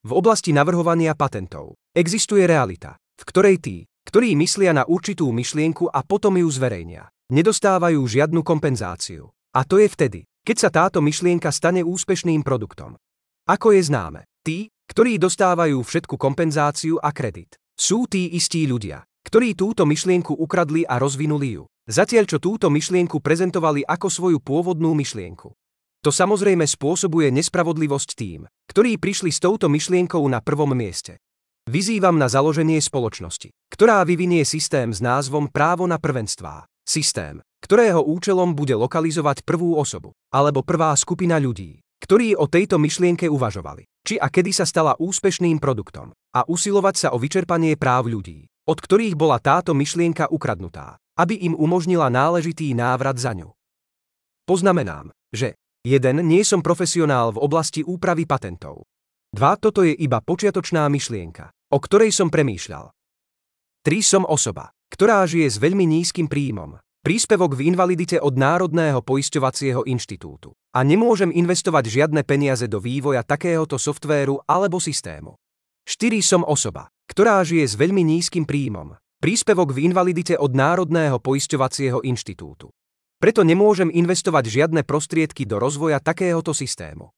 V oblasti navrhovania patentov existuje realita, v ktorej tí, ktorí myslia na určitú myšlienku a potom ju zverejnia, nedostávajú žiadnu kompenzáciu. A to je vtedy, keď sa táto myšlienka stane úspešným produktom. Ako je známe, tí, ktorí dostávajú všetku kompenzáciu a kredit, sú tí istí ľudia, ktorí túto myšlienku ukradli a rozvinuli ju, zatiaľ čo túto myšlienku prezentovali ako svoju pôvodnú myšlienku. To samozrejme spôsobuje nespravodlivosť tým, ktorí prišli s touto myšlienkou na prvom mieste. Vyzývam na založenie spoločnosti, ktorá vyvinie systém s názvom Právo na prvenstvá. Systém, ktorého účelom bude lokalizovať prvú osobu, alebo prvá skupina ľudí, ktorí o tejto myšlienke uvažovali, či a kedy sa stala úspešným produktom, a usilovať sa o vyčerpanie práv ľudí, od ktorých bola táto myšlienka ukradnutá, aby im umožnila náležitý návrat za ňu. Poznamenám, že 1. Nie som profesionál v oblasti úpravy patentov. 2. Toto je iba počiatočná myšlienka, o ktorej som premýšľal. 3. Som osoba, ktorá žije s veľmi nízkym príjmom, príspevok v invalidite od Národného poisťovacieho inštitútu. A nemôžem investovať žiadne peniaze do vývoja takéhoto softvéru alebo systému. 4. Som osoba, ktorá žije s veľmi nízkym príjmom, príspevok v invalidite od Národného poisťovacieho inštitútu. Preto nemôžem investovať žiadne prostriedky do rozvoja takéhoto systému.